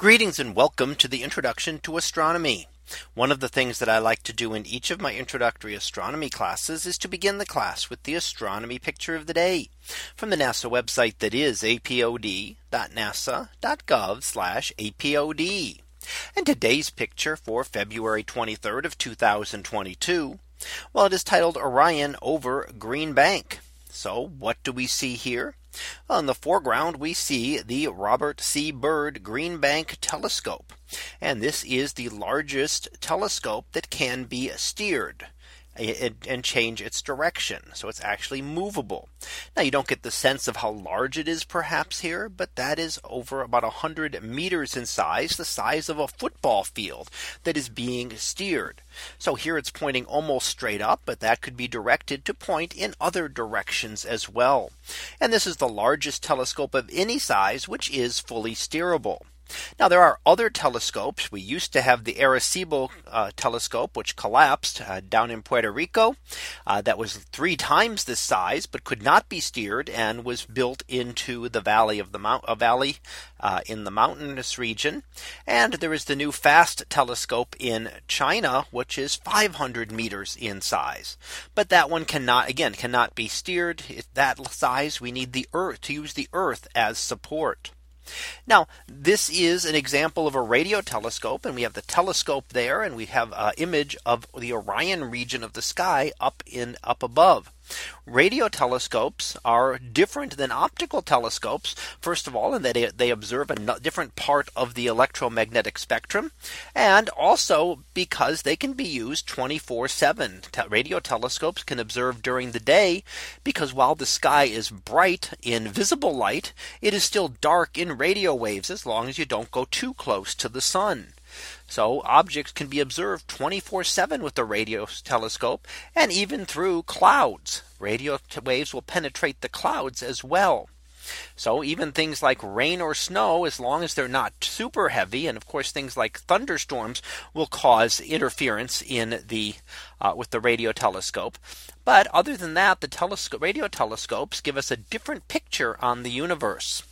Greetings and welcome to the introduction to astronomy. One of the things that I like to do in each of my introductory astronomy classes is to begin the class with the astronomy picture of the day from the NASA website that is apod.nasa.gov apod. And today's picture for February 23rd of 2022. Well, it is titled Orion over Green Bank. So what do we see here? On the foreground, we see the Robert C. Byrd Green Bank telescope. And this is the largest telescope that can be steered and change its direction. So it's actually movable. Now you don't get the sense of how large it is perhaps here, but that is over about 100 meters in size, the size of a football field that is being steered. So here it's pointing almost straight up, but that could be directed to point in other directions as well. And this is the largest telescope of any size, which is fully steerable. Now there are other telescopes. We used to have the Arecibo uh, telescope, which collapsed uh, down in Puerto Rico. Uh, that was three times this size, but could not be steered and was built into the valley of the mount valley uh, in the mountainous region. And there is the new FAST telescope in China, which is 500 meters in size. But that one cannot again cannot be steered. At that size, we need the Earth to use the Earth as support. Now this is an example of a radio telescope and we have the telescope there and we have an image of the Orion region of the sky up in up above. Radio telescopes are different than optical telescopes. First of all, in that they, observe a different part of the electromagnetic spectrum. And also because they can be used 24 7. Radio telescopes can observe during the day because while the sky is bright in visible light, it is still dark in radio waves as long as you don't go too close to the sun. So objects can be observed 24 7 with the radio telescope and even through clouds. Radio waves will penetrate the clouds as well. So even things like rain or snow, as long as they're not super heavy, and of course things like thunderstorms will cause interference in the uh, with the radio telescope. But other than that, the telescope radio telescopes give us a different picture on the universe.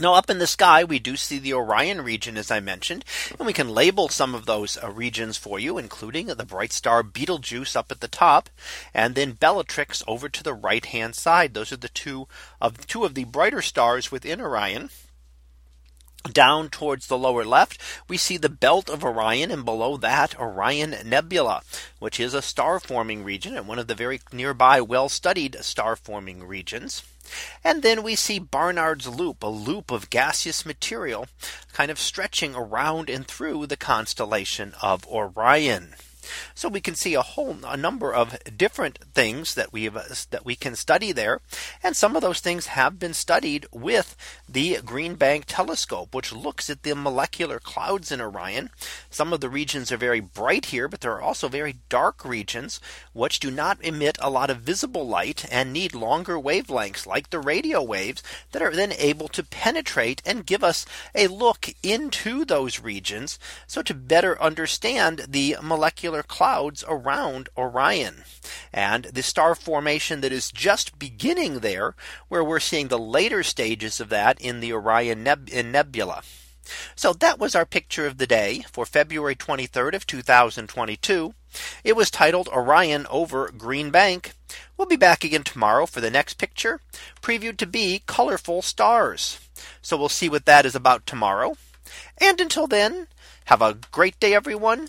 Now up in the sky, we do see the Orion region, as I mentioned, and we can label some of those uh, regions for you, including the bright star Betelgeuse up at the top, and then Bellatrix over to the right hand side. Those are the two of two of the brighter stars within Orion. Down towards the lower left, we see the belt of Orion and below that Orion Nebula, which is a star forming region and one of the very nearby well studied star forming regions. And then we see Barnard's loop, a loop of gaseous material kind of stretching around and through the constellation of Orion. So we can see a whole a number of different things that we that we can study there. And some of those things have been studied with the Green Bank telescope, which looks at the molecular clouds in Orion. Some of the regions are very bright here, but there are also very dark regions which do not emit a lot of visible light and need longer wavelengths like the radio waves that are then able to penetrate and give us a look into those regions. So to better understand the molecular clouds around Orion and the star formation that is just beginning there where we're seeing the later stages of that in the Orion neb Nebula. So that was our picture of the day for February 23rd of 2022. It was titled Orion over Green Bank. We'll be back again tomorrow for the next picture previewed to be colorful stars. So we'll see what that is about tomorrow. And until then, have a great day, everyone